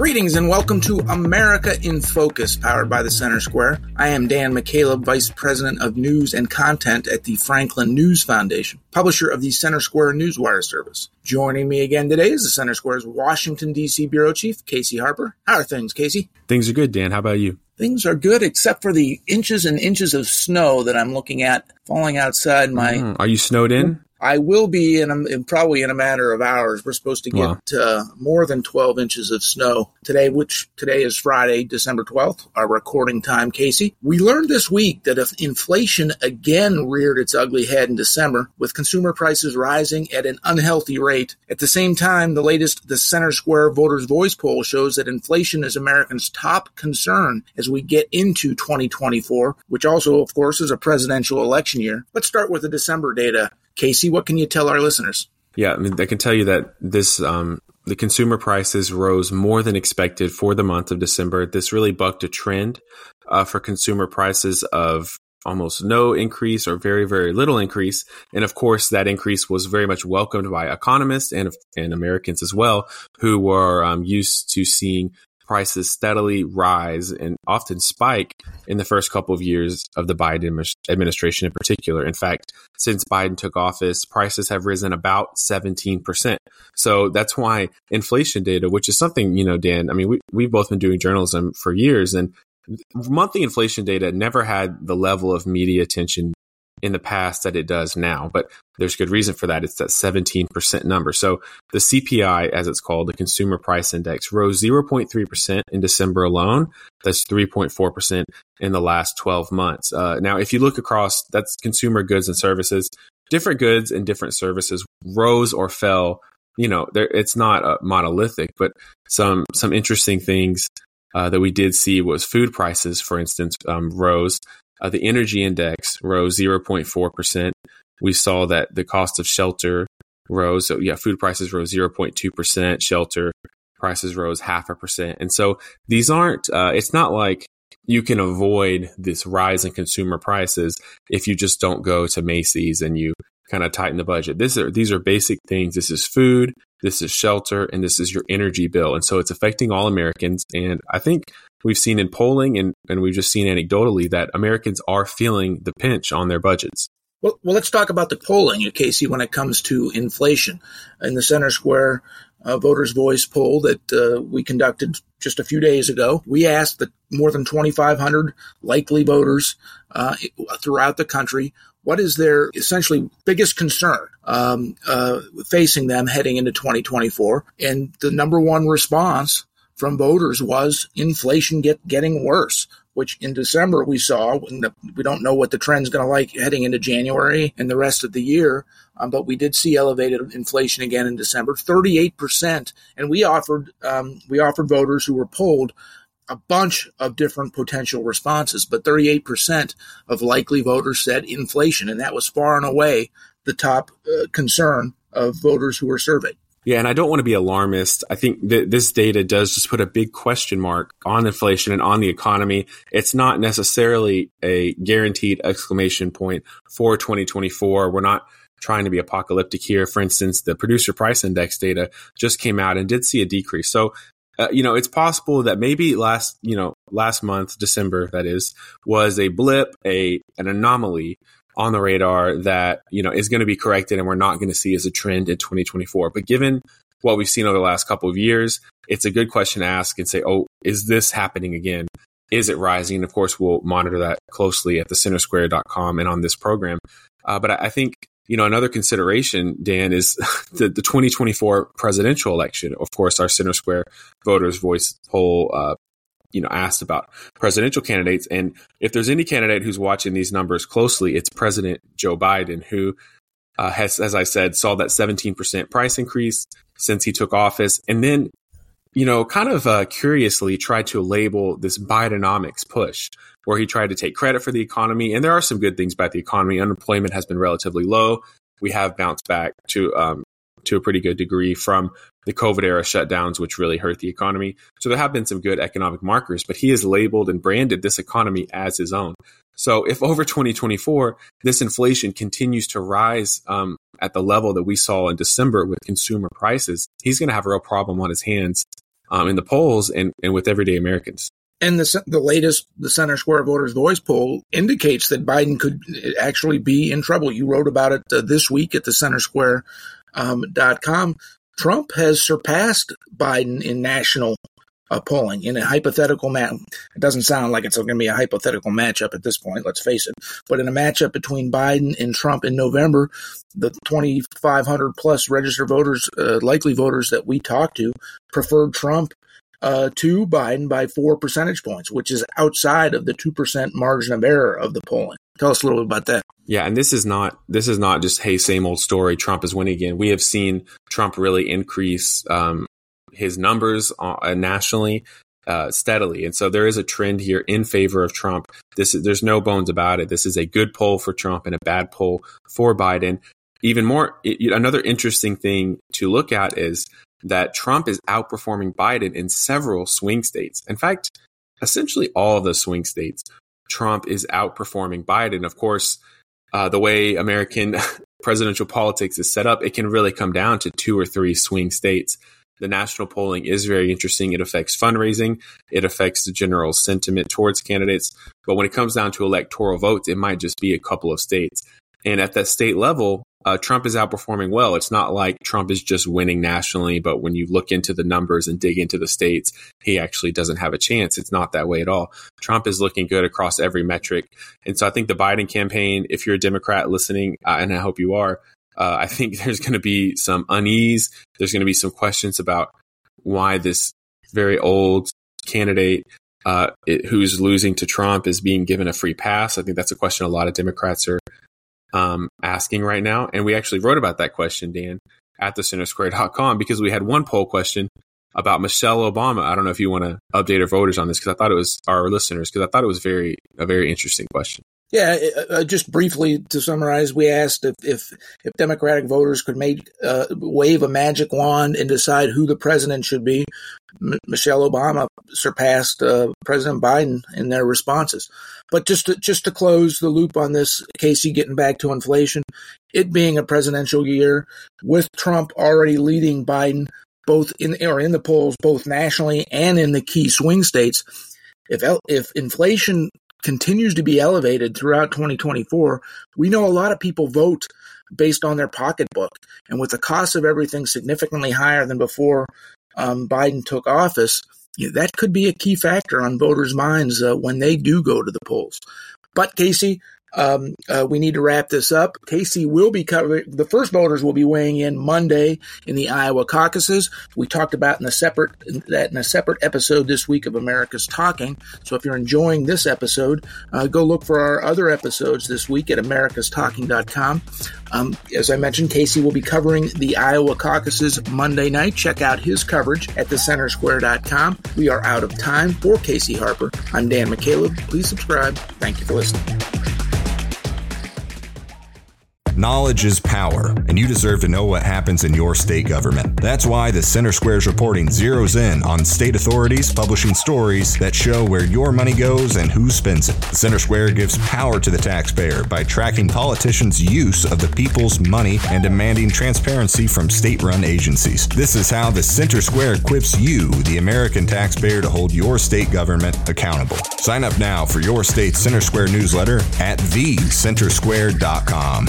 Greetings and welcome to America in Focus, powered by the Center Square. I am Dan McCaleb, Vice President of News and Content at the Franklin News Foundation, publisher of the Center Square Newswire service. Joining me again today is the Center Square's Washington, D.C. Bureau Chief, Casey Harper. How are things, Casey? Things are good, Dan. How about you? Things are good, except for the inches and inches of snow that I'm looking at falling outside my. Mm, are you snowed in? I will be in, a, in, probably in a matter of hours. We're supposed to get wow. uh, more than 12 inches of snow today, which today is Friday, December 12th, our recording time, Casey. We learned this week that if inflation again reared its ugly head in December, with consumer prices rising at an unhealthy rate. At the same time, the latest The Center Square Voters Voice poll shows that inflation is Americans' top concern as we get into 2024, which also, of course, is a presidential election year. Let's start with the December data. Casey, what can you tell our listeners? Yeah, I mean, I can tell you that this um, the consumer prices rose more than expected for the month of December. This really bucked a trend uh, for consumer prices of almost no increase or very very little increase and of course that increase was very much welcomed by economists and and Americans as well who were um, used to seeing prices steadily rise and often spike in the first couple of years of the Biden administration in particular. In fact, since Biden took office, prices have risen about 17%. So that's why inflation data, which is something, you know, Dan, I mean, we, we've both been doing journalism for years and monthly inflation data never had the level of media attention in the past that it does now. But there's good reason for that. It's that 17% number. So the CPI, as it's called, the Consumer Price Index, rose 0.3% in December alone. That's 3.4% in the last 12 months. Uh, now, if you look across, that's consumer goods and services. Different goods and different services rose or fell. You know, it's not monolithic, but some some interesting things uh, that we did see was food prices, for instance, um, rose. Uh, the energy index rose 0.4%. We saw that the cost of shelter rose. So, yeah, food prices rose 0.2%, shelter prices rose half a percent. And so these aren't, uh, it's not like you can avoid this rise in consumer prices if you just don't go to Macy's and you kind of tighten the budget. This are, these are basic things. This is food, this is shelter, and this is your energy bill. And so it's affecting all Americans. And I think we've seen in polling and, and we've just seen anecdotally that Americans are feeling the pinch on their budgets. Well, well, let's talk about the polling, Casey, when it comes to inflation. In the Center Square uh, Voters' Voice poll that uh, we conducted just a few days ago, we asked the more than 2,500 likely voters uh, throughout the country what is their essentially biggest concern um, uh, facing them heading into 2024. And the number one response from voters was inflation get, getting worse, which in December we saw. The, we don't know what the trend's going to like heading into January and the rest of the year, um, but we did see elevated inflation again in December, 38 percent. And we offered um, we offered voters who were polled a bunch of different potential responses, but 38 percent of likely voters said inflation, and that was far and away the top uh, concern of voters who were surveyed. Yeah, and I don't want to be alarmist. I think that this data does just put a big question mark on inflation and on the economy. It's not necessarily a guaranteed exclamation point for 2024. We're not trying to be apocalyptic here. For instance, the producer price index data just came out and did see a decrease. So, uh, you know, it's possible that maybe last, you know, last month, December, that is, was a blip, a an anomaly on the radar that you know is going to be corrected and we're not going to see as a trend in 2024 but given what we've seen over the last couple of years it's a good question to ask and say oh is this happening again? Is it rising? And of course we'll monitor that closely at the centersquare.com and on this program. Uh, but I, I think you know another consideration dan is the, the 2024 presidential election. Of course our center square voters voice poll uh, you know, asked about presidential candidates. And if there's any candidate who's watching these numbers closely, it's President Joe Biden, who uh, has, as I said, saw that 17% price increase since he took office. And then, you know, kind of uh, curiously tried to label this Bidenomics push, where he tried to take credit for the economy. And there are some good things about the economy. Unemployment has been relatively low. We have bounced back to um, to a pretty good degree from the COVID era shutdowns, which really hurt the economy. So there have been some good economic markers, but he has labeled and branded this economy as his own. So if over 2024, this inflation continues to rise um, at the level that we saw in December with consumer prices, he's going to have a real problem on his hands um, in the polls and, and with everyday Americans. And the, the latest, the Center Square Voters Voice poll indicates that Biden could actually be in trouble. You wrote about it uh, this week at the centersquare.com. Um, Trump has surpassed Biden in national uh, polling in a hypothetical match. It doesn't sound like it's going to be a hypothetical matchup at this point, let's face it. But in a matchup between Biden and Trump in November, the 2,500 plus registered voters, uh, likely voters that we talked to, preferred Trump uh, to Biden by four percentage points, which is outside of the two percent margin of error of the polling. Tell us a little bit about that. Yeah, and this is not this is not just hey same old story. Trump is winning again. We have seen Trump really increase um, his numbers uh, nationally uh, steadily, and so there is a trend here in favor of Trump. This is, there's no bones about it. This is a good poll for Trump and a bad poll for Biden. Even more, it, another interesting thing to look at is that Trump is outperforming Biden in several swing states. In fact, essentially all of the swing states, Trump is outperforming Biden. Of course, uh, the way American presidential politics is set up, it can really come down to two or three swing states. The national polling is very interesting. It affects fundraising. It affects the general sentiment towards candidates. But when it comes down to electoral votes, it might just be a couple of states. And at that state level, uh, Trump is outperforming well. It's not like Trump is just winning nationally, but when you look into the numbers and dig into the states, he actually doesn't have a chance. It's not that way at all. Trump is looking good across every metric. And so I think the Biden campaign, if you're a Democrat listening, uh, and I hope you are, uh, I think there's going to be some unease. There's going to be some questions about why this very old candidate uh, it, who's losing to Trump is being given a free pass. I think that's a question a lot of Democrats are um, asking right now. And we actually wrote about that question, Dan, at the centersquare.com because we had one poll question about Michelle Obama. I don't know if you want to update our voters on this because I thought it was our listeners because I thought it was very a very interesting question. Yeah, uh, uh, just briefly to summarize, we asked if if, if Democratic voters could make uh, wave a magic wand and decide who the president should be. M- Michelle Obama surpassed uh, President Biden in their responses. But just to, just to close the loop on this, Casey, getting back to inflation, it being a presidential year with Trump already leading Biden both in or in the polls, both nationally and in the key swing states. If if inflation continues to be elevated throughout 2024, we know a lot of people vote based on their pocketbook. And with the cost of everything significantly higher than before um, Biden took office, you know, that could be a key factor on voters' minds uh, when they do go to the polls. But Casey, um, uh, we need to wrap this up. Casey will be covering the first voters will be weighing in Monday in the Iowa caucuses. We talked about in a separate that in a separate episode this week of America's Talking. So if you're enjoying this episode, uh, go look for our other episodes this week at americastalking.com. Um, as I mentioned, Casey will be covering the Iowa caucuses Monday night. Check out his coverage at thecentersquare.com. We are out of time for Casey Harper. I'm Dan McCaleb. Please subscribe. Thank you for listening. Knowledge is power, and you deserve to know what happens in your state government. That's why the Center Square's reporting zeroes in on state authorities publishing stories that show where your money goes and who spends it. The Center Square gives power to the taxpayer by tracking politicians' use of the people's money and demanding transparency from state run agencies. This is how the Center Square equips you, the American taxpayer, to hold your state government accountable. Sign up now for your state Center Square newsletter at thecentersquare.com.